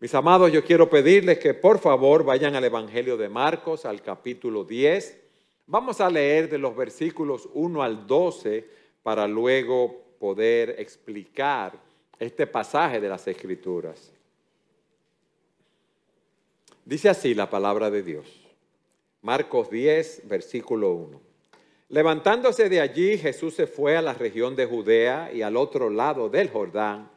Mis amados, yo quiero pedirles que por favor vayan al Evangelio de Marcos, al capítulo 10. Vamos a leer de los versículos 1 al 12 para luego poder explicar este pasaje de las Escrituras. Dice así la palabra de Dios. Marcos 10, versículo 1. Levantándose de allí, Jesús se fue a la región de Judea y al otro lado del Jordán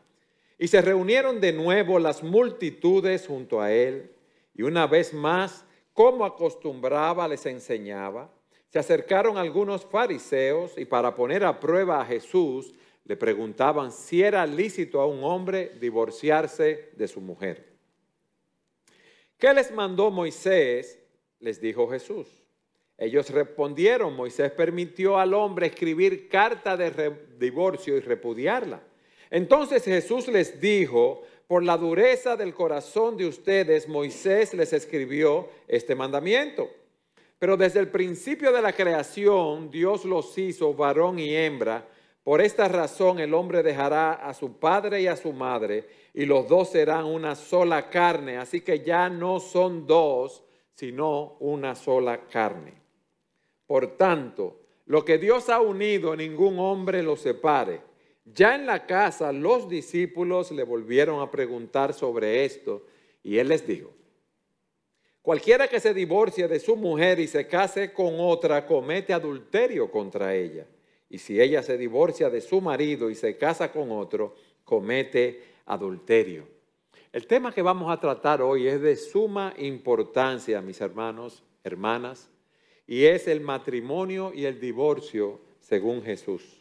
y se reunieron de nuevo las multitudes junto a él, y una vez más, como acostumbraba, les enseñaba. Se acercaron algunos fariseos y para poner a prueba a Jesús, le preguntaban si era lícito a un hombre divorciarse de su mujer. ¿Qué les mandó Moisés? Les dijo Jesús. Ellos respondieron, Moisés permitió al hombre escribir carta de divorcio y repudiarla. Entonces Jesús les dijo, por la dureza del corazón de ustedes, Moisés les escribió este mandamiento. Pero desde el principio de la creación, Dios los hizo varón y hembra. Por esta razón el hombre dejará a su padre y a su madre, y los dos serán una sola carne. Así que ya no son dos, sino una sola carne. Por tanto, lo que Dios ha unido, ningún hombre lo separe. Ya en la casa los discípulos le volvieron a preguntar sobre esto y él les dijo, cualquiera que se divorcie de su mujer y se case con otra comete adulterio contra ella. Y si ella se divorcia de su marido y se casa con otro, comete adulterio. El tema que vamos a tratar hoy es de suma importancia, mis hermanos, hermanas, y es el matrimonio y el divorcio según Jesús.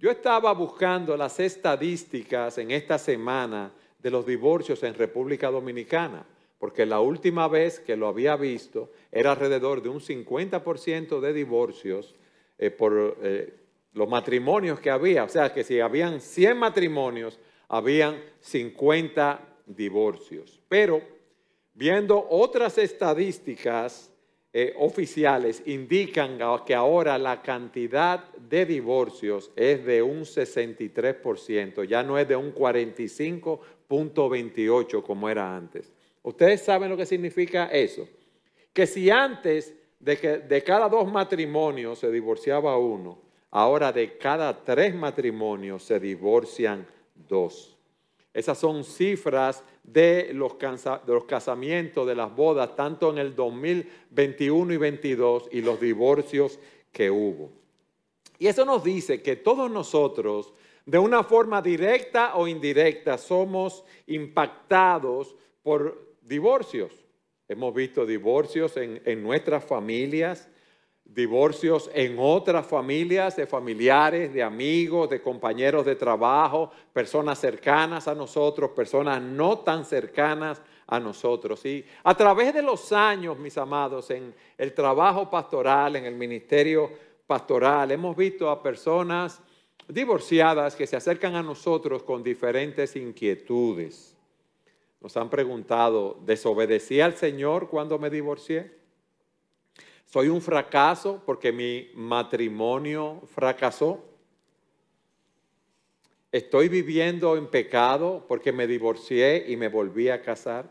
Yo estaba buscando las estadísticas en esta semana de los divorcios en República Dominicana, porque la última vez que lo había visto era alrededor de un 50% de divorcios eh, por eh, los matrimonios que había. O sea, que si habían 100 matrimonios, habían 50 divorcios. Pero viendo otras estadísticas, eh, oficiales indican que ahora la cantidad de divorcios es de un 63%, ya no es de un 45.28 como era antes. ¿Ustedes saben lo que significa eso? Que si antes de que de cada dos matrimonios se divorciaba uno, ahora de cada tres matrimonios se divorcian dos. Esas son cifras de los, casamientos, de las bodas, tanto en el 2021 y 2022 y los divorcios que hubo. Y eso nos dice que todos nosotros, de una forma directa o indirecta, somos impactados por divorcios. Hemos visto divorcios en nuestras familias, divorcios en otras familias, de familiares, de amigos, de compañeros de trabajo, personas cercanas a nosotros, personas no tan cercanas a nosotros. Y a través de los años, mis amados, en el trabajo pastoral, en el ministerio pastoral, hemos visto a personas divorciadas que se acercan a nosotros con diferentes inquietudes. Nos han preguntado, ¿desobedecí al Señor cuando me divorcié? Soy un fracaso porque mi matrimonio fracasó. Estoy viviendo en pecado porque me divorcié y me volví a casar.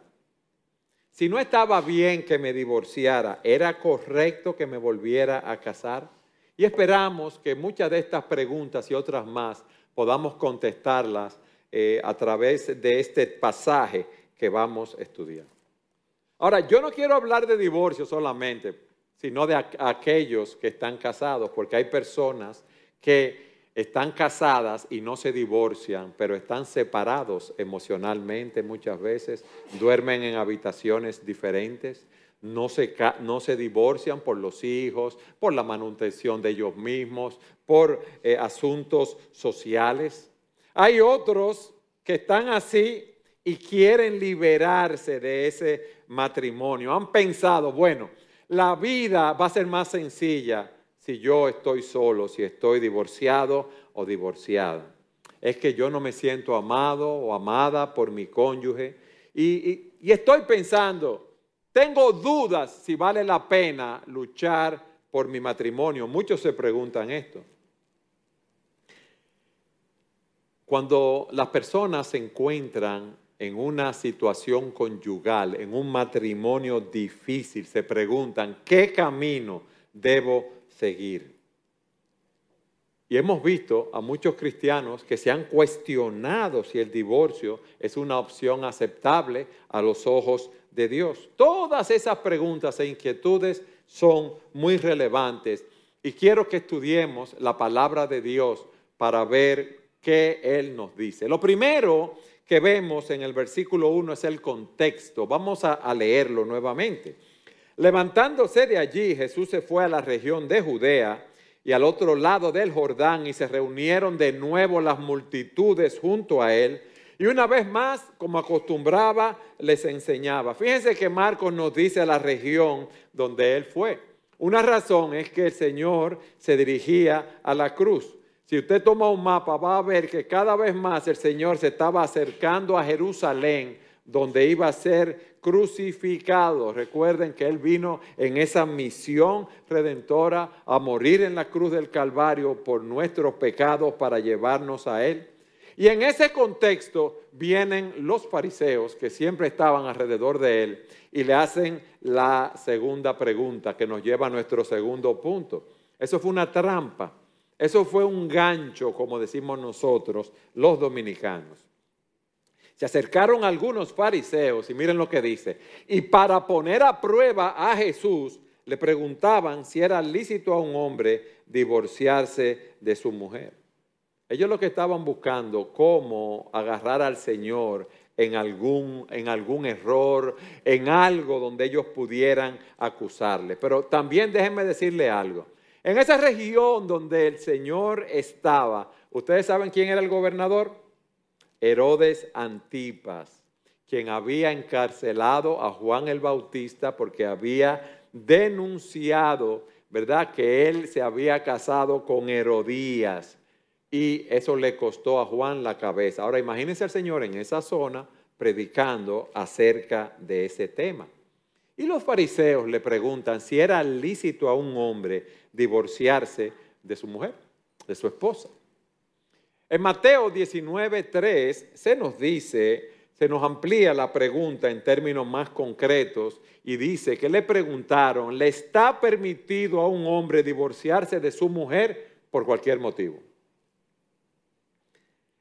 Si no estaba bien que me divorciara, ¿era correcto que me volviera a casar? Y esperamos que muchas de estas preguntas y otras más podamos contestarlas eh, a través de este pasaje que vamos a estudiar. Ahora, yo no quiero hablar de divorcio solamente, sino de aquellos que están casados, porque hay personas que están casadas y no se divorcian, pero están separados emocionalmente muchas veces, duermen en habitaciones diferentes, no se, no se divorcian por los hijos, por la manutención de ellos mismos, por eh, asuntos sociales. Hay otros que están así y quieren liberarse de ese matrimonio. Han pensado, bueno, la vida va a ser más sencilla si yo estoy solo, si estoy divorciado o divorciada. Es que yo no me siento amado o amada por mi cónyuge y, estoy pensando, tengo dudas si vale la pena luchar por mi matrimonio. Muchos se preguntan esto. Cuando las personas se encuentran en una situación conyugal, en un matrimonio difícil, se preguntan, ¿qué camino debo seguir? Y hemos visto a muchos cristianos que se han cuestionado si el divorcio es una opción aceptable a los ojos de Dios. Todas esas preguntas e inquietudes son muy relevantes y quiero que estudiemos la palabra de Dios para ver qué Él nos dice. Lo primero que vemos en el versículo 1 es el contexto. Vamos a, a leerlo nuevamente. Levantándose de allí, Jesús se fue a la región de Judea y al otro lado del Jordán y se reunieron de nuevo las multitudes junto a él. Y una vez más, como acostumbraba, les enseñaba. Fíjense que Marcos nos dice la región donde él fue. Una razón es que el Señor se dirigía a la cruz. Si usted toma un mapa, va a ver que cada vez más el Señor se estaba acercando a Jerusalén, donde iba a ser crucificado. Recuerden que Él vino en esa misión redentora a morir en la cruz del Calvario por nuestros pecados para llevarnos a Él. Y en ese contexto vienen los fariseos que siempre estaban alrededor de Él y le hacen la segunda pregunta que nos lleva a nuestro segundo punto. Eso fue una trampa. Eso fue un gancho, como decimos nosotros, los dominicanos. Se acercaron algunos fariseos y miren lo que dice. Y para poner a prueba a Jesús, le preguntaban si era lícito a un hombre divorciarse de su mujer. Ellos lo que estaban buscando, cómo agarrar al Señor en algún, en algún error, en algo donde ellos pudieran acusarle. Pero también déjenme decirle algo. En esa región donde el Señor estaba, ¿ustedes saben quién era el gobernador? Herodes Antipas, quien había encarcelado a Juan el Bautista porque había denunciado, ¿verdad?, que él se había casado con Herodías y eso le costó a Juan la cabeza. Ahora imagínense al Señor en esa zona predicando acerca de ese tema. Y los fariseos le preguntan si era lícito a un hombre divorciarse de su mujer, de su esposa. En Mateo 19.3 se nos dice, se nos amplía la pregunta en términos más concretos y dice que le preguntaron, ¿le está permitido a un hombre divorciarse de su mujer por cualquier motivo?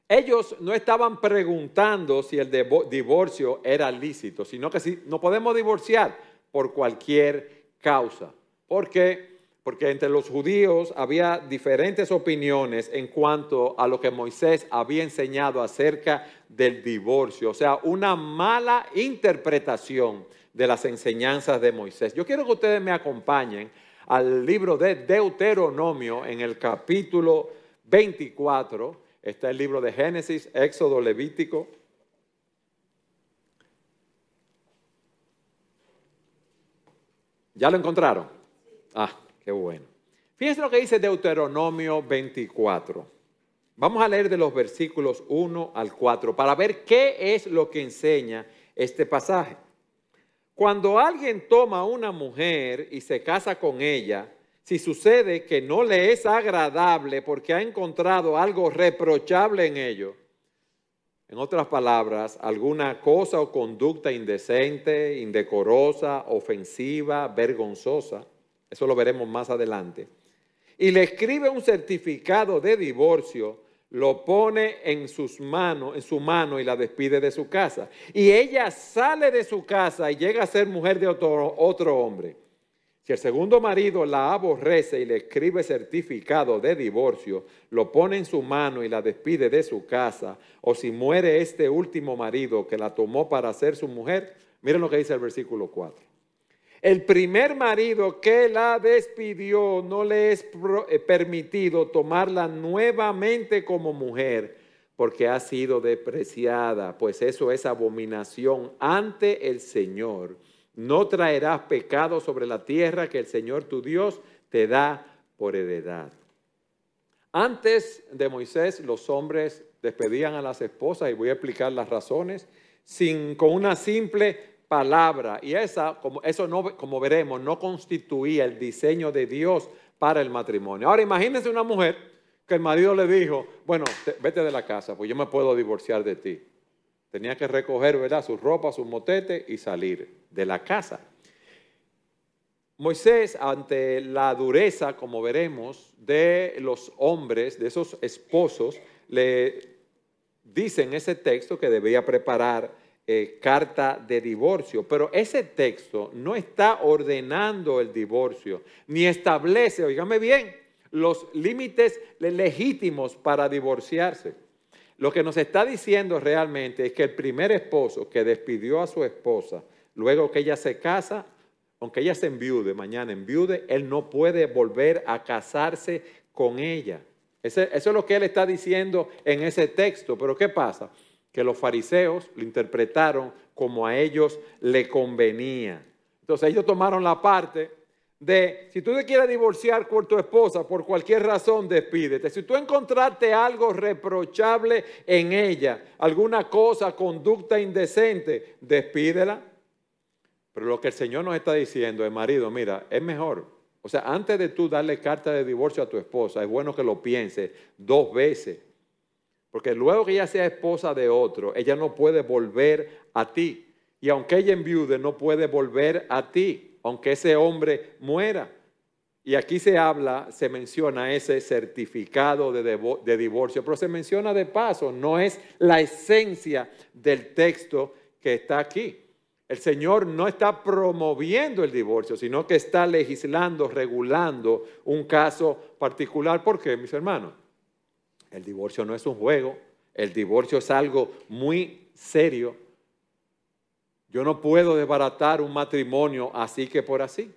Ellos no estaban preguntando si el divorcio era lícito, sino que si no podemos divorciar por cualquier causa. Porque porque entre los judíos había diferentes opiniones en cuanto a lo que Moisés había enseñado acerca del divorcio, o sea, una mala interpretación de las enseñanzas de Moisés. Yo quiero que ustedes me acompañen al libro de Deuteronomio en el capítulo 24. Está el libro de Génesis, Éxodo, Levítico. ¿Ya lo encontraron? Ah, bueno. Fíjense lo que dice Deuteronomio 24. Vamos a leer de los versículos 1 al 4 para ver qué es lo que enseña este pasaje. Cuando alguien toma una mujer y se casa con ella, si sucede que no le es agradable porque ha encontrado algo reprochable en ello, en otras palabras, alguna cosa o conducta indecente, indecorosa, ofensiva, vergonzosa, eso lo veremos más adelante. Y le escribe un certificado de divorcio, lo pone en sus manos, en su mano y la despide de su casa. Y ella sale de su casa y llega a ser mujer de otro, otro hombre. Si el segundo marido la aborrece y le escribe certificado de divorcio, lo pone en su mano y la despide de su casa, o si muere este último marido que la tomó para ser su mujer, miren lo que dice el versículo 4. El primer marido que la despidió no le es eh, permitido tomarla nuevamente como mujer porque ha sido despreciada, pues eso es abominación ante el Señor. No traerás pecado sobre la tierra que el Señor tu Dios te da por heredad. Antes de Moisés, los hombres despedían a las esposas, y voy a explicar las razones, sin, con una simple palabra. Y esa, como, eso no, como veremos, no constituía el diseño de Dios para el matrimonio. Ahora imagínense una mujer que el marido le dijo, bueno, vete de la casa, pues yo me puedo divorciar de ti. Tenía que recoger, ¿verdad? Su ropa, su motete y salir de la casa. Moisés, ante la dureza, como veremos, de los hombres, de esos esposos, le dice en ese texto que debía preparar eh, carta de divorcio, pero ese texto no está ordenando el divorcio, ni establece, oígame bien, los límites legítimos para divorciarse. Lo que nos está diciendo realmente es que el primer esposo que despidió a su esposa, luego que ella se casa, aunque ella se enviude, mañana enviude, él no puede volver a casarse con ella. eso es lo que él está diciendo en ese texto. Pero ¿qué pasa? Que los fariseos lo interpretaron como a ellos le convenía. Entonces ellos tomaron la parte de, si tú te quieres divorciar con tu esposa por cualquier razón, despídete. Si tú encontraste algo reprochable en ella, alguna cosa, conducta indecente, despídela. Pero lo que el Señor nos está diciendo es, marido, mira, es mejor. O sea, antes de tú darle carta de divorcio a tu esposa, es bueno que lo pienses dos veces. Porque luego que ella sea esposa de otro, ella no puede volver a ti. Y aunque ella enviude, no puede volver a ti, aunque ese hombre muera. Y aquí se habla, se menciona ese certificado de, de, divorcio, pero se menciona de paso, no es la esencia del texto que está aquí. El Señor no está promoviendo el divorcio, sino que está legislando, regulando un caso particular. ¿Por qué, mis hermanos? El divorcio no es un juego, el divorcio es algo muy serio. Yo no puedo desbaratar un matrimonio así que por así.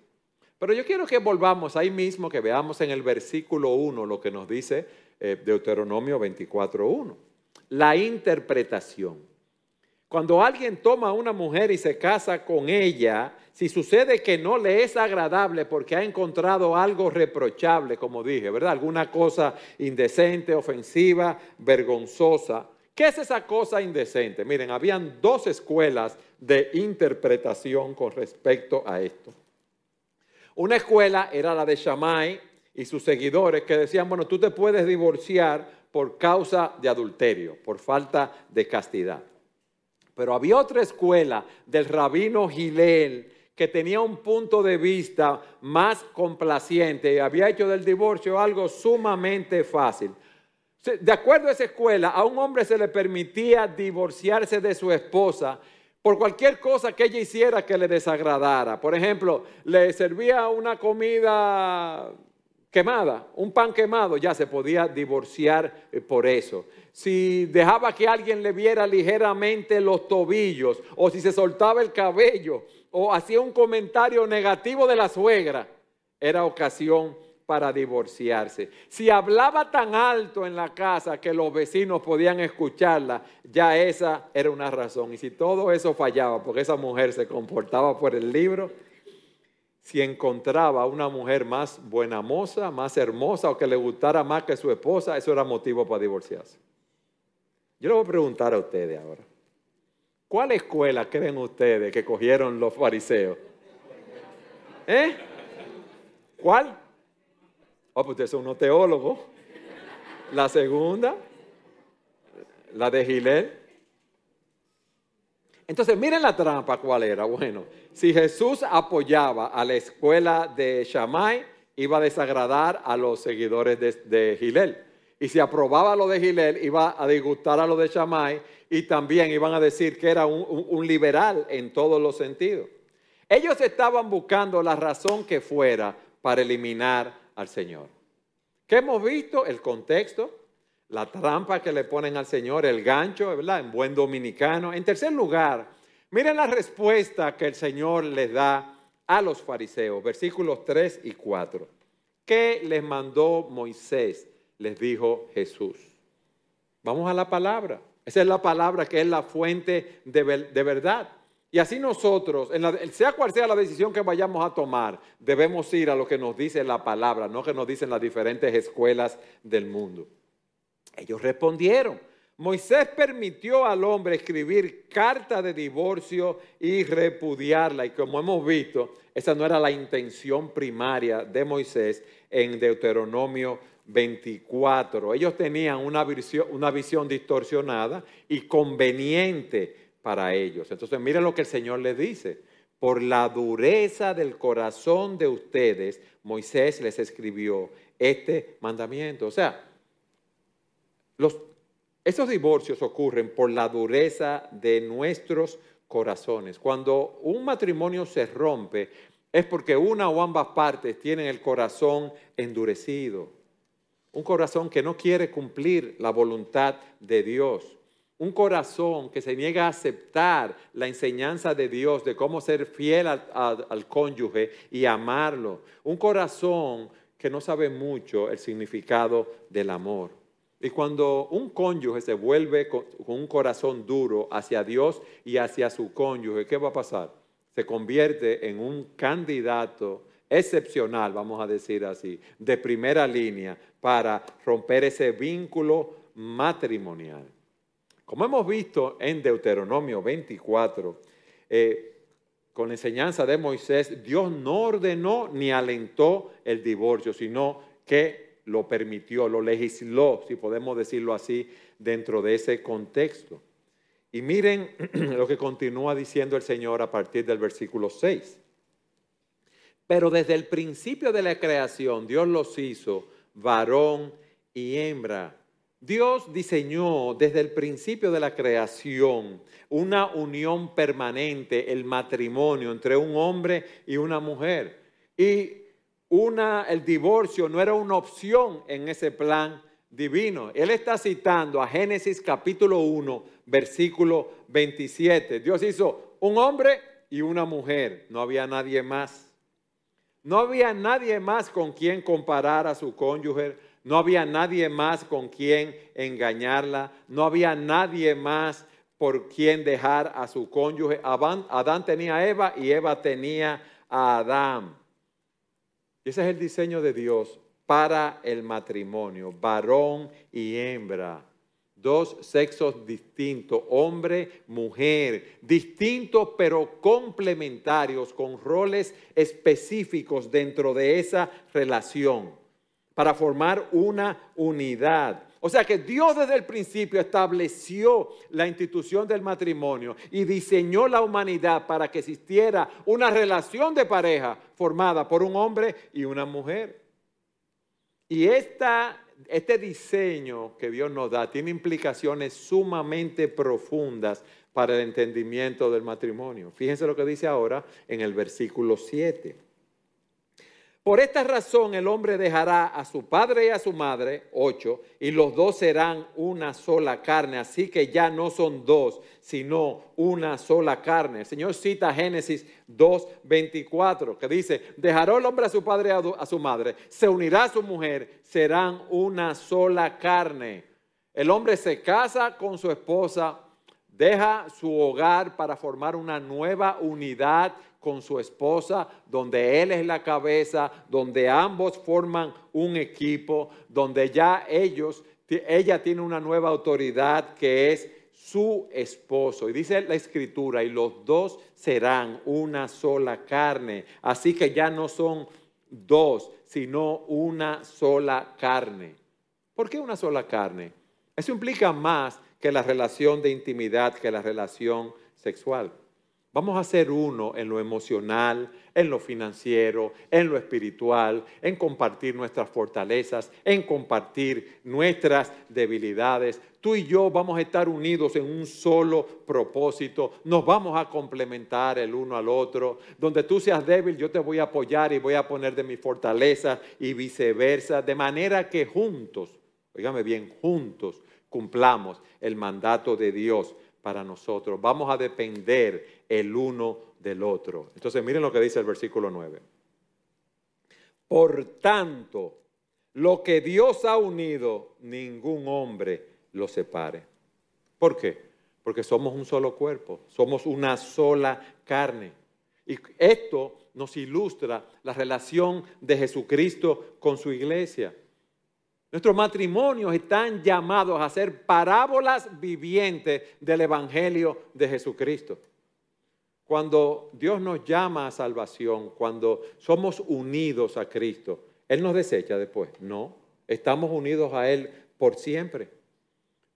Pero yo quiero que volvamos ahí mismo, que veamos en el versículo 1 lo que nos dice eh, Deuteronomio 24.1. La interpretación. Cuando alguien toma a una mujer y se casa con ella, si sucede que no le es agradable porque ha encontrado algo reprochable, como dije, ¿verdad? Alguna cosa indecente, ofensiva, vergonzosa. ¿Qué es esa cosa indecente? Miren, habían dos escuelas de interpretación con respecto a esto. Una escuela era la de Shammai y sus seguidores que decían, bueno, tú te puedes divorciar por causa de adulterio, por falta de castidad. Pero había otra escuela del rabino Gilel que tenía un punto de vista más complaciente y había hecho del divorcio algo sumamente fácil. De acuerdo a esa escuela, a un hombre se le permitía divorciarse de su esposa por cualquier cosa que ella hiciera que le desagradara. Por ejemplo, le servía una comida quemada, un pan quemado, ya se podía divorciar eh, por eso. Si dejaba que alguien le viera ligeramente los tobillos, o si se soltaba el cabello, o hacía un comentario negativo de la suegra, era ocasión para divorciarse. Si hablaba tan alto en la casa que los vecinos podían escucharla, ya esa era una razón. Y si todo eso fallaba, porque esa mujer se comportaba por el libro, si encontraba una mujer más buena moza, más hermosa o que le gustara más que su esposa, eso era motivo para divorciarse. Yo le voy a preguntar a ustedes ahora. ¿Cuál escuela creen ustedes que cogieron los fariseos? ¿Eh? ¿Cuál? Oh, pues ustedes son unos teólogos. La segunda, la de Gilel. Entonces, miren la trampa cuál era. Bueno, si Jesús apoyaba a la escuela de Shammai, iba a desagradar a los seguidores de, de Gilel. Y si aprobaba lo de Gilel, iba a disgustar a lo de Shammai y también iban a decir que era un liberal en todos los sentidos. Ellos estaban buscando la razón que fuera para eliminar al Señor. ¿Qué hemos visto? El contexto, la trampa que le ponen al Señor, el gancho, ¿verdad? En buen dominicano. En tercer lugar, miren la respuesta que el Señor les da a los fariseos, versículos 3 y 4. ¿Qué les mandó Moisés? Les dijo Jesús. Vamos a la palabra. Esa es la palabra que es la fuente de, de verdad. Y así nosotros, sea cual sea la decisión que vayamos a tomar, debemos ir a lo que nos dice la palabra, no que nos dicen las diferentes escuelas del mundo. Ellos respondieron, Moisés permitió al hombre escribir carta de divorcio y repudiarla. Y como hemos visto, esa no era la intención primaria de Moisés en Deuteronomio 24. Ellos tenían una visión, una visión distorsionada y conveniente para ellos. Entonces, miren lo que el Señor les dice. Por la dureza del corazón de ustedes, Moisés les escribió este mandamiento. O sea, los, esos divorcios ocurren por la dureza de nuestros corazones. Cuando un matrimonio se rompe, es porque una o ambas partes tienen el corazón endurecido. Un corazón que no quiere cumplir la voluntad de Dios. Un corazón que se niega a aceptar la enseñanza de Dios de cómo ser fiel al, cónyuge y amarlo. Un corazón que no sabe mucho el significado del amor. Y cuando un cónyuge se vuelve con, un corazón duro hacia Dios y hacia su cónyuge, ¿qué va a pasar? se convierte en un candidato excepcional, vamos a decir así, de primera línea para romper ese vínculo matrimonial. Como hemos visto en Deuteronomio 24, eh, con enseñanza de Moisés, Dios no ordenó ni alentó el divorcio, sino que lo permitió, lo legisló, si podemos decirlo así, dentro de ese contexto. Y miren lo que continúa diciendo el Señor a partir del versículo 6. Pero desde el principio de la creación Dios los hizo varón y hembra. Dios diseñó desde el principio de la creación una unión permanente, el matrimonio entre un hombre y una mujer. Y una, el divorcio no era una opción en ese plan divino. Él está citando a Génesis capítulo 1, versículo 27. Dios hizo un hombre y una mujer. No había nadie más. No había nadie más con quien comparar a su cónyuge. No había nadie más con quien engañarla. No había nadie más por quien dejar a su cónyuge. Adán tenía a Eva y Eva tenía a Adán. Ese es el diseño de Dios para el matrimonio, varón y hembra. Dos sexos distintos, hombre, mujer, distintos pero complementarios, con roles específicos dentro de esa relación, para formar una unidad. O sea que Dios desde el principio estableció la institución del matrimonio y diseñó la humanidad para que existiera una relación de pareja formada por un hombre y una mujer. Y este diseño que Dios nos da tiene implicaciones sumamente profundas para el entendimiento del matrimonio. Fíjense lo que dice ahora en el versículo 7. Por esta razón el hombre dejará a su padre y a su madre, ocho, y los dos serán una sola carne. Así que ya no son dos, sino una sola carne. El Señor cita Génesis 2, 24, que dice, dejará el hombre a su padre y a su madre, se unirá a su mujer, serán una sola carne. El hombre se casa con su esposa, deja su hogar para formar una nueva unidad con su esposa, donde él es la cabeza, donde ambos forman un equipo, donde ya ellos, ella tiene una nueva autoridad que es su esposo. Y dice la escritura, y los dos serán una sola carne. Así que ya no son dos, sino una sola carne. ¿Por qué una sola carne? Eso implica más que la relación de intimidad, que la relación sexual. Vamos a ser uno en lo emocional, en lo financiero, en lo espiritual, en compartir nuestras fortalezas, en compartir nuestras debilidades. Tú y yo vamos a estar unidos en un solo propósito. Nos vamos a complementar el uno al otro. Donde tú seas débil, yo te voy a apoyar y voy a poner de mi fortaleza y viceversa. De manera que juntos, oígame bien, juntos cumplamos el mandato de Dios para nosotros. Vamos a depender el uno del otro. Entonces miren lo que dice el versículo 9. Por tanto, lo que Dios ha unido, ningún hombre lo separe. ¿Por qué? Porque somos un solo cuerpo, somos una sola carne. Y esto nos ilustra la relación de Jesucristo con su iglesia. Nuestros matrimonios están llamados a ser parábolas vivientes del Evangelio de Jesucristo. Cuando Dios nos llama a salvación, cuando somos unidos a Cristo, Él nos desecha después. No, estamos unidos a Él por siempre.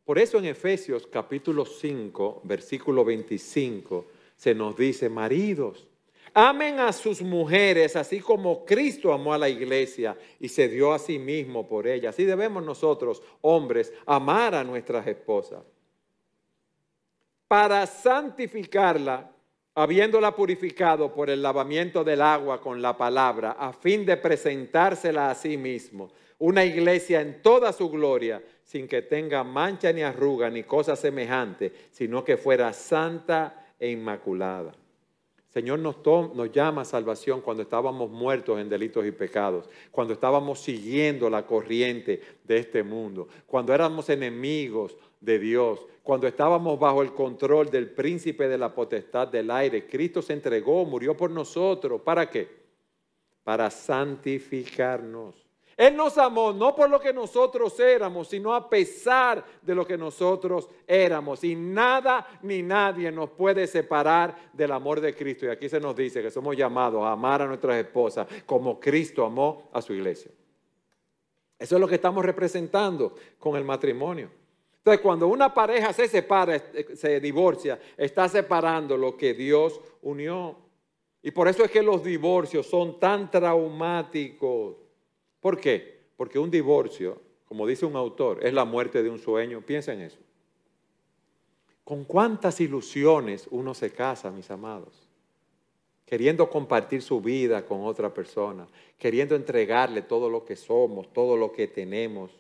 Por eso en Efesios capítulo 5, versículo 25, se nos dice, maridos, amen a sus mujeres así como Cristo amó a la iglesia y se dio a sí mismo por ella. Así debemos nosotros, hombres, amar a nuestras esposas. Para santificarla, habiéndola purificado por el lavamiento del agua con la palabra, a fin de presentársela a sí mismo, una iglesia en toda su gloria, sin que tenga mancha ni arruga ni cosa semejante, sino que fuera santa e inmaculada. Señor nos, nos, llama a salvación cuando estábamos muertos en delitos y pecados, cuando estábamos siguiendo la corriente de este mundo, cuando éramos enemigos de Dios, cuando estábamos bajo el control del príncipe de la potestad del aire. Cristo se entregó, murió por nosotros. ¿Para qué? Para santificarnos él nos amó no por lo que nosotros éramos, sino a pesar de lo que nosotros éramos. Y nada ni nadie nos puede separar del amor de Cristo. Y aquí se nos dice que somos llamados a amar a nuestras esposas como Cristo amó a su iglesia. Eso es lo que estamos representando con el matrimonio. Entonces, cuando una pareja se separa, se divorcia, está separando lo que Dios unió. Y por eso es que los divorcios son tan traumáticos. ¿Por qué? Porque un divorcio, como dice un autor, es la muerte de un sueño. Piensa en eso. ¿Con cuántas ilusiones uno se casa, mis amados? Queriendo compartir su vida con otra persona, queriendo entregarle todo lo que somos, todo lo que tenemos.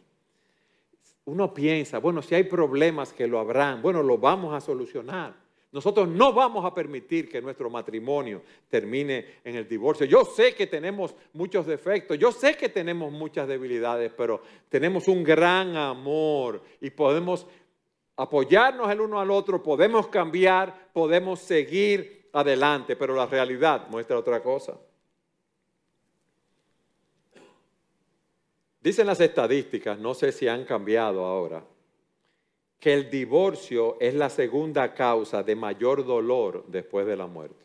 Uno piensa, bueno, si hay problemas que lo habrán, bueno, lo vamos a solucionar. Nosotros no vamos a permitir que nuestro matrimonio termine en el divorcio. Yo sé que tenemos muchos defectos, yo sé que tenemos muchas debilidades, pero tenemos un gran amor y podemos apoyarnos el uno al otro, podemos cambiar, podemos seguir adelante, pero la realidad muestra otra cosa. Dicen las estadísticas, no sé si han cambiado ahora, que el divorcio es la segunda causa de mayor dolor después de la muerte.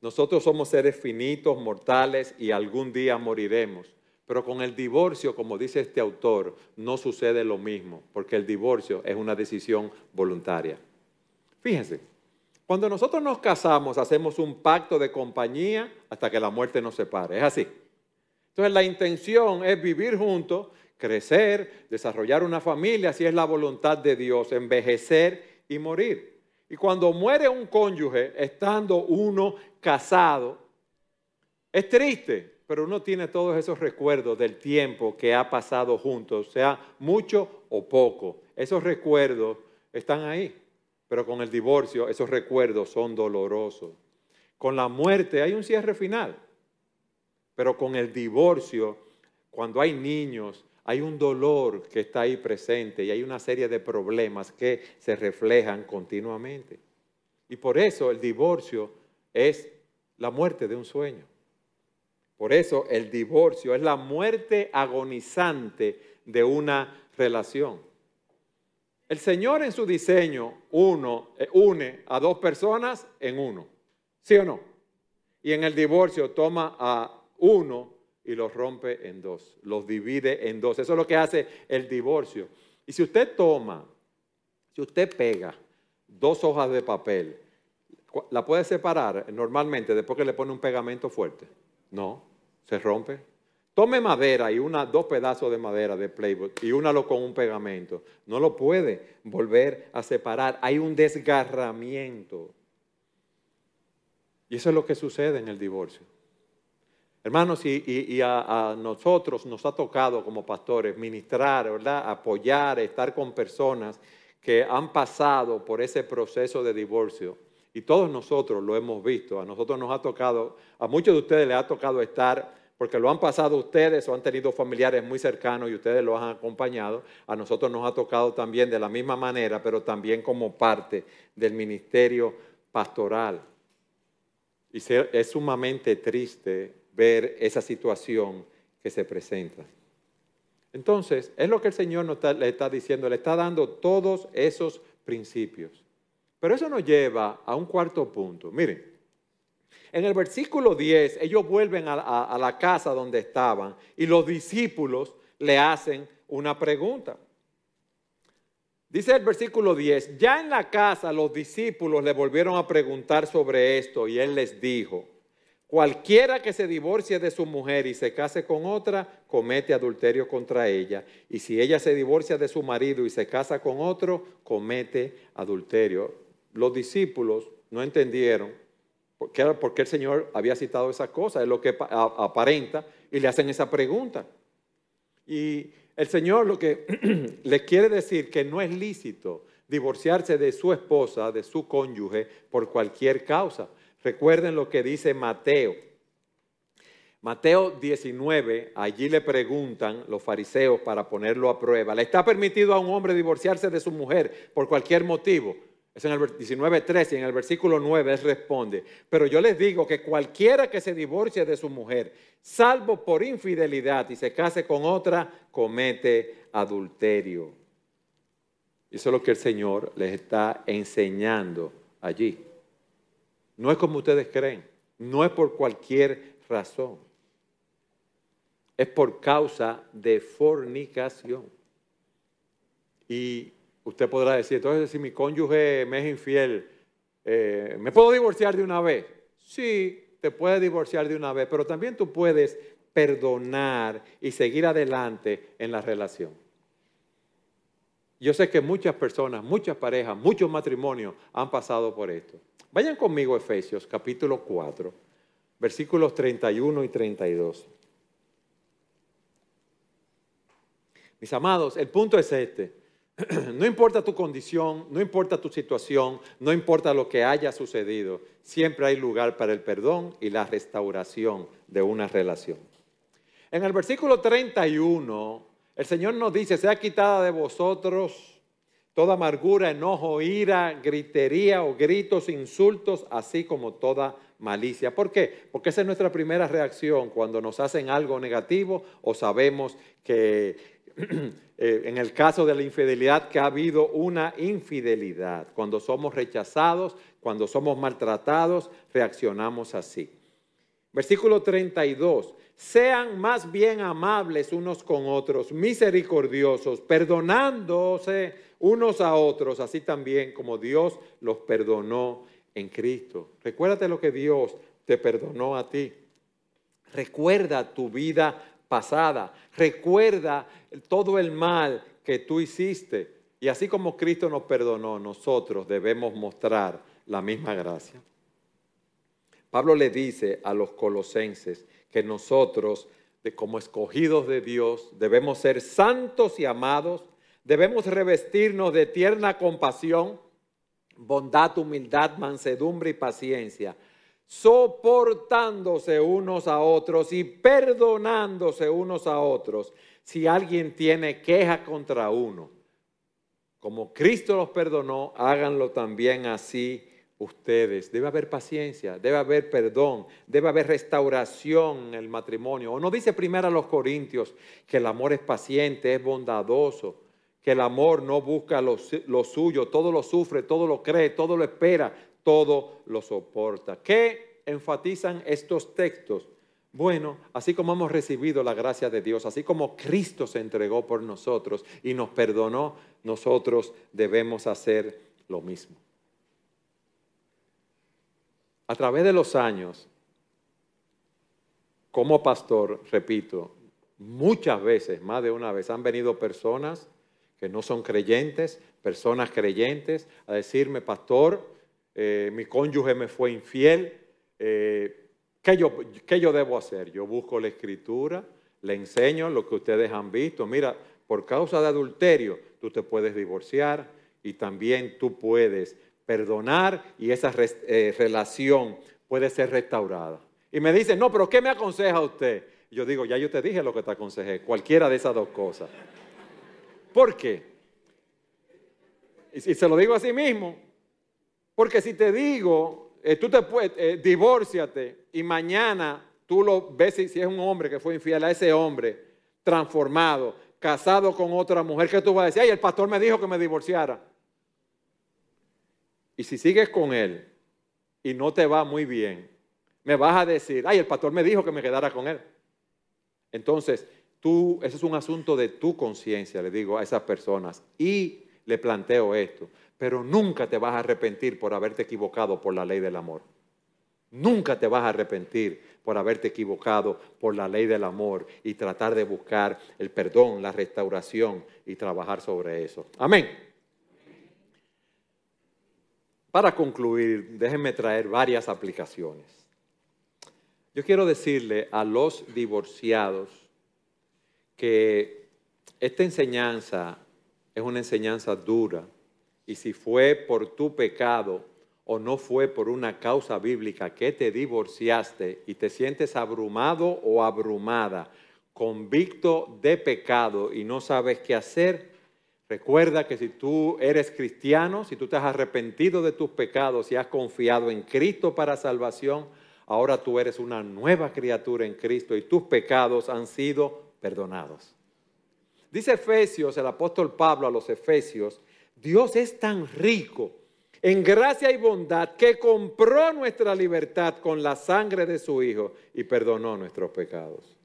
Nosotros somos seres finitos, mortales y algún día moriremos. Pero con el divorcio, como dice este autor, no sucede lo mismo, porque el divorcio es una decisión voluntaria. Fíjense, cuando nosotros nos casamos, hacemos un pacto de compañía hasta que la muerte nos separe. Es así. Entonces la intención es vivir juntos crecer, desarrollar una familia, si es la voluntad de Dios, envejecer y morir. Y cuando muere un cónyuge, estando uno casado, es triste, pero uno tiene todos esos recuerdos del tiempo que ha pasado juntos, sea mucho o poco. Esos recuerdos están ahí, pero con el divorcio esos recuerdos son dolorosos. Con la muerte hay un cierre final, pero con el divorcio, cuando hay niños, hay un dolor que está ahí presente y hay una serie de problemas que se reflejan continuamente. Y por eso el divorcio es la muerte de un sueño. Por eso el divorcio es la muerte agonizante de una relación. El Señor en su diseño uno, eh, une a dos personas en uno, ¿sí o no? Y en el divorcio toma a uno y los rompe en dos, los divide en dos. Eso es lo que hace el divorcio. Y si usted toma, si usted pega dos hojas de papel, ¿la puede separar normalmente después que le pone un pegamento fuerte? No, se rompe. Tome madera y una, dos pedazos de madera de Playboy y únalo con un pegamento. No lo puede volver a separar. Hay un desgarramiento. Y eso es lo que sucede en el divorcio. Hermanos, y, a, nosotros nos ha tocado como pastores ministrar, ¿verdad? apoyar, estar con personas que han pasado por ese proceso de divorcio. Y todos nosotros lo hemos visto. A nosotros nos ha tocado, a muchos de ustedes les ha tocado estar, porque lo han pasado ustedes o han tenido familiares muy cercanos y ustedes lo han acompañado. A nosotros nos ha tocado también de la misma manera, pero también como parte del ministerio pastoral. Y es sumamente triste ver esa situación que se presenta. Entonces, es lo que el Señor nos le está diciendo, le está dando todos esos principios. Pero eso nos lleva a un cuarto punto. Miren, En el versículo 10, ellos vuelven a, la casa donde estaban y los discípulos le hacen una pregunta. Dice el versículo 10, ya en la casa los discípulos le volvieron a preguntar sobre esto y él les dijo, cualquiera que se divorcie de su mujer y se case con otra, comete adulterio contra ella. Y si ella se divorcia de su marido y se casa con otro, comete adulterio. Los discípulos no entendieron por qué, el Señor había citado esa cosa, es lo que aparenta, y le hacen esa pregunta. Y el Señor lo que le quiere decir que no es lícito divorciarse de su esposa, de su cónyuge, por cualquier causa. Recuerden lo que dice Mateo. Mateo 19, allí le preguntan los fariseos para ponerlo a prueba, ¿le está permitido a un hombre divorciarse de su mujer por cualquier motivo? Es en el 19.13 y en el versículo 9 él responde, pero yo les digo que cualquiera que se divorcie de su mujer, salvo por infidelidad y se case con otra, comete adulterio. Eso es lo que el Señor les está enseñando allí. No es como ustedes creen, no es por cualquier razón, es por causa de fornicación. Y Usted podrá decir, entonces si mi cónyuge me es infiel, eh, ¿me puedo divorciar de una vez? Sí, te puedes divorciar de una vez, pero también tú puedes perdonar y seguir adelante en la relación. Yo sé que muchas personas, muchas parejas, muchos matrimonios han pasado por esto. Vayan conmigo a Efesios capítulo 4, versículos 31 y 32. Mis amados, el punto es este. No importa tu condición, no importa tu situación, no importa lo que haya sucedido, siempre hay lugar para el perdón y la restauración de una relación. En el versículo 31, el Señor nos dice, sea quitada de vosotros toda amargura, enojo, ira, gritería o gritos, insultos, así como toda malicia. ¿Por qué? Porque esa es nuestra primera reacción cuando nos hacen algo negativo o sabemos que Eh, en el caso de la infidelidad, que ha habido una infidelidad. Cuando somos rechazados, cuando somos maltratados, reaccionamos así. Versículo 32. Sean más bien amables unos con otros, misericordiosos, perdonándose unos a otros, así también como Dios los perdonó en Cristo. Recuérdate lo que Dios te perdonó a ti. Recuerda tu vida pasada. Recuerda todo el mal que tú hiciste. Y así como Cristo nos perdonó, nosotros debemos mostrar la misma gracia. Pablo le dice a los colosenses que nosotros, como escogidos de Dios, debemos ser santos y amados, debemos revestirnos de tierna compasión, bondad, humildad, mansedumbre y paciencia soportándose unos a otros y perdonándose unos a otros si alguien tiene queja contra uno. Como Cristo los perdonó, háganlo también así ustedes. Debe haber paciencia, debe haber perdón, debe haber restauración en el matrimonio. O no dice primero a los Corintios que el amor es paciente, es bondadoso, que el amor no busca lo, lo suyo, todo lo sufre, todo lo cree, todo lo espera, todo lo soporta. ¿Qué enfatizan estos textos? Bueno, así como hemos recibido la gracia de Dios, así como Cristo se entregó por nosotros y nos perdonó, nosotros debemos hacer lo mismo. A través de los años, como pastor, repito, muchas veces, más de una vez, han venido personas que no son creyentes, personas creyentes, a decirme, pastor, eh, mi cónyuge me fue infiel, eh, ¿qué, yo, ¿qué yo debo hacer? Yo busco la escritura, le enseño lo que ustedes han visto. Mira, por causa de adulterio, tú te puedes divorciar y también tú puedes perdonar y esa eh, relación puede ser restaurada. Y me dicen, no, pero ¿qué me aconseja usted? yo digo, ya yo te dije lo que te aconsejé, cualquiera de esas dos cosas. ¿Por qué? Y, se lo digo a sí mismo, porque si te digo, eh, tú te puedes, eh, divórciate y mañana tú lo ves si, es un hombre que fue infiel a ese hombre, transformado, casado con otra mujer, que tú vas a decir, ay, el pastor me dijo que me divorciara. Y si sigues con él y no te va muy bien, Me vas a decir, ay, el pastor me dijo que me quedara con él. Entonces, tú, ese es un asunto de tu conciencia, le digo a esas personas. Y le planteo esto, pero nunca te vas a arrepentir por haberte equivocado por la ley del amor. Nunca te vas a arrepentir por haberte equivocado por la ley del amor y tratar de buscar el perdón, la restauración y trabajar sobre eso. Amén. Para concluir, déjenme traer varias aplicaciones. Yo quiero decirle a los divorciados que esta enseñanza es una enseñanza dura y si fue por tu pecado o no fue por una causa bíblica que te divorciaste y te sientes abrumado o abrumada, convicto de pecado y no sabes qué hacer, recuerda que si tú eres cristiano, si tú te has arrepentido de tus pecados y has confiado en Cristo para salvación, ahora tú eres una nueva criatura en Cristo y tus pecados han sido perdonados. Dice Efesios, el apóstol Pablo a los Efesios, Dios es tan rico en gracia y bondad que compró nuestra libertad con la sangre de su Hijo y perdonó nuestros pecados.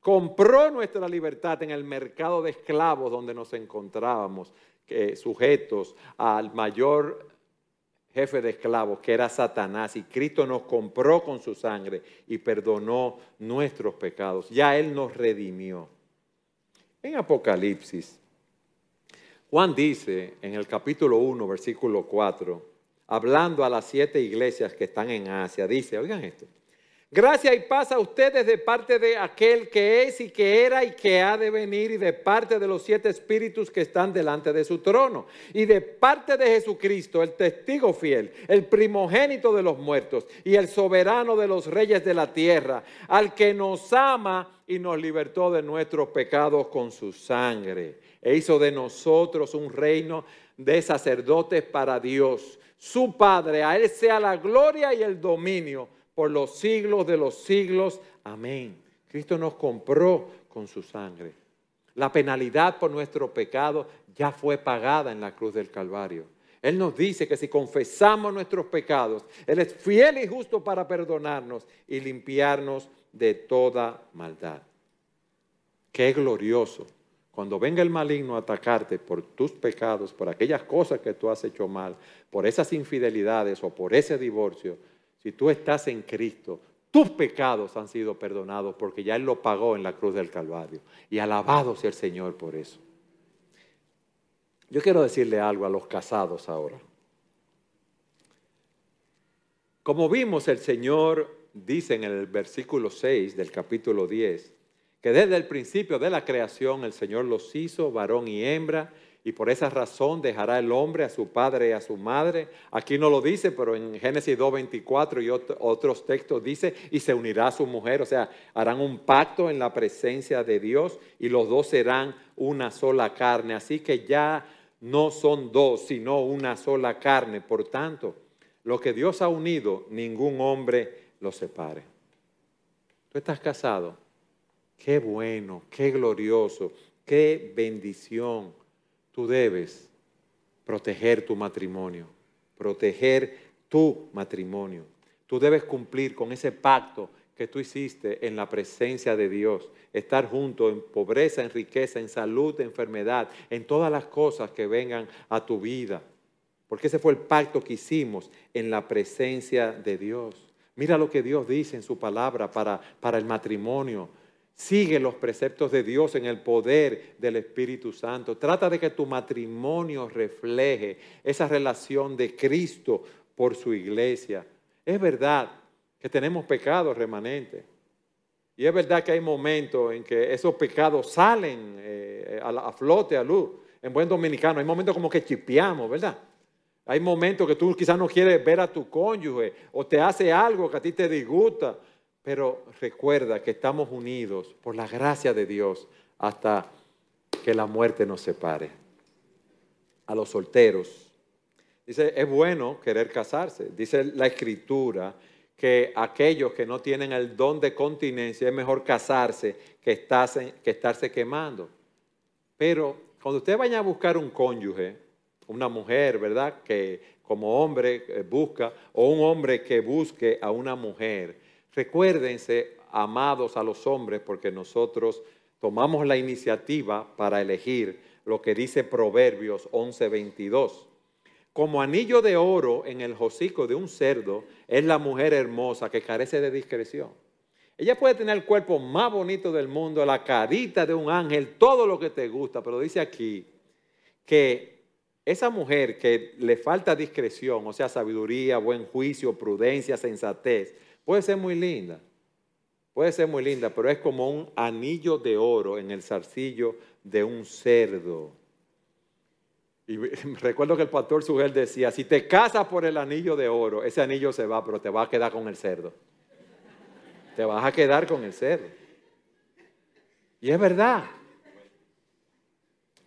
Compró nuestra libertad en el mercado de esclavos donde nos encontrábamos, sujetos al mayor jefe de esclavos, que era Satanás, y Cristo nos compró con su sangre y perdonó nuestros pecados. Ya Él nos redimió. En Apocalipsis, Juan dice en el capítulo 1, versículo 4, hablando a las siete iglesias que están en Asia, dice, oigan esto, Gracia y paz a ustedes de parte de aquel que es y que era y que ha de venir y de parte de los siete espíritus que están delante de su trono y de parte de Jesucristo, el testigo fiel, el primogénito de los muertos y el soberano de los reyes de la tierra, al que nos ama y nos libertó de nuestros pecados con su sangre e hizo de nosotros un reino de sacerdotes para Dios, su Padre. A Él sea la gloria y el dominio por los siglos de los siglos. Amén. Cristo nos compró con su sangre. La penalidad por nuestro pecado ya fue pagada en la cruz del Calvario. Él nos dice que si confesamos nuestros pecados, Él es fiel y justo para perdonarnos y limpiarnos de toda maldad. Qué glorioso. Cuando venga el maligno a atacarte por tus pecados, por aquellas cosas que tú has hecho mal, por esas infidelidades o por ese divorcio, si tú estás en Cristo, tus pecados han sido perdonados porque ya Él lo pagó en la cruz del Calvario. Y alabado sea el Señor por eso. Yo quiero decirle algo a los casados ahora. Como vimos, el Señor dice en el versículo 6 del capítulo 10, que desde el principio de la creación el Señor los hizo varón y hembra y por esa razón dejará el hombre a su padre y a su madre. Aquí no lo dice, pero en Génesis 2.24 y otros textos dice, y se unirá a su mujer, o sea, harán un pacto en la presencia de Dios y los dos serán una sola carne. Así que ya no son dos, sino una sola carne. Por tanto, lo que Dios ha unido, ningún hombre lo separe. Tú estás casado. Qué bueno, qué glorioso, qué bendición tú debes proteger tu matrimonio, proteger tu matrimonio. Tú debes cumplir con ese pacto que tú hiciste en la presencia de Dios, estar junto en pobreza, en riqueza, en salud, en enfermedad, en todas las cosas que vengan a tu vida. Porque ese fue el pacto que hicimos en la presencia de Dios. Mira lo que Dios dice en su palabra para, para el matrimonio. Sigue los preceptos de Dios en el poder del Espíritu Santo. Trata de que tu matrimonio refleje esa relación de Cristo por su iglesia. Es verdad que tenemos pecados remanentes. Y es verdad que hay momentos en que esos pecados salen eh, a, flote, a luz. En buen dominicano, hay momentos como que chipeamos, ¿verdad? Hay momentos que tú quizás no quieres ver a tu cónyuge o te hace algo que a ti te disgusta. Pero recuerda que estamos unidos por la gracia de Dios hasta que la muerte nos separe. A los solteros. Dice, es bueno querer casarse. Dice la escritura que aquellos que no tienen el don de continencia es mejor casarse que estarse, que estarse quemando. Pero cuando usted vaya a buscar un cónyuge, una mujer, ¿verdad? Que como hombre eh, busca, o un hombre que busque a una mujer. Recuérdense, amados a los hombres, porque nosotros tomamos la iniciativa para elegir lo que dice Proverbios 11:22. Como anillo de oro en el hocico de un cerdo es la mujer hermosa que carece de discreción. Ella puede tener el cuerpo más bonito del mundo, la carita de un ángel, todo lo que te gusta, pero dice aquí que esa mujer que le falta discreción, o sea, sabiduría, buen juicio, prudencia, sensatez, puede ser muy linda, puede ser muy linda, pero es como un anillo de oro en el zarcillo de un cerdo. Y recuerdo que el pastor Sugel decía, si te casas por el anillo de oro, ese anillo se va, pero te vas a quedar con el cerdo. Te vas a quedar con el cerdo. Y es verdad.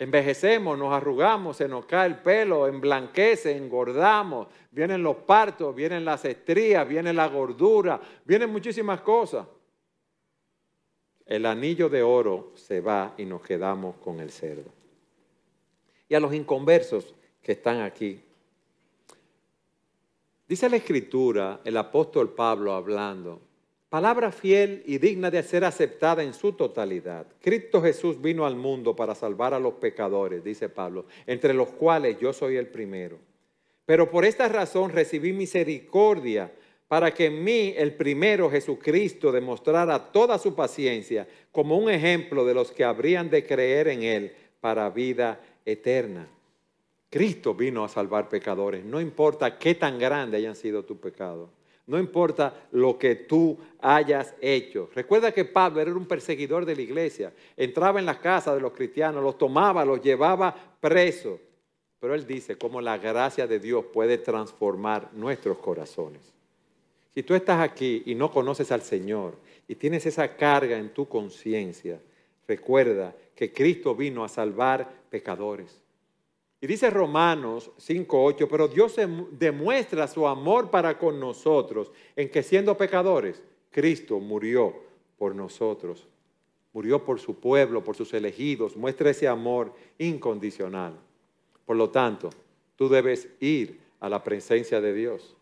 Envejecemos, nos arrugamos, se nos cae el pelo, emblanquece, engordamos, vienen los partos, vienen las estrías, viene la gordura, vienen muchísimas cosas. El anillo de oro se va y nos quedamos con el cerdo y a los inconversos que están aquí. Dice la escritura, el apóstol Pablo hablando, palabra fiel y digna de ser aceptada en su totalidad. Cristo Jesús vino al mundo para salvar a los pecadores, dice Pablo, entre los cuales yo soy el primero. Pero por esta razón recibí misericordia para que en mí el primero Jesucristo demostrara toda su paciencia como un ejemplo de los que habrían de creer en él para vida eterna. Cristo vino a salvar pecadores. No importa qué tan grande hayan sido tus pecados. No importa lo que tú hayas hecho. Recuerda que Pablo era un perseguidor de la iglesia. Entraba en las casas de los cristianos, los tomaba, los llevaba presos. Pero él dice cómo la gracia de Dios puede transformar nuestros corazones. Si tú estás aquí y no conoces al Señor y tienes esa carga en tu conciencia, recuerda que Cristo vino a salvar pecadores. Y dice Romanos 5.8, pero Dios demuestra su amor para con nosotros en que siendo pecadores, Cristo murió por nosotros. Murió por su pueblo, por sus elegidos. Muestra ese amor incondicional. Por lo tanto, tú debes ir a la presencia de Dios,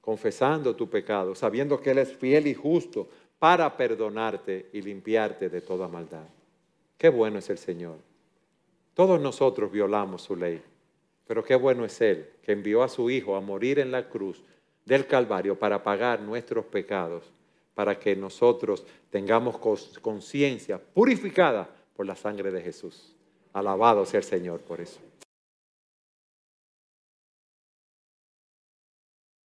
confesando tu pecado, sabiendo que Él es fiel y justo para perdonarte y limpiarte de toda maldad. Qué bueno es el Señor. Todos nosotros violamos su ley, pero qué bueno es Él que envió a su Hijo a morir en la cruz del Calvario para pagar nuestros pecados, para que nosotros tengamos conciencia purificada por la sangre de Jesús. Alabado sea el Señor por eso.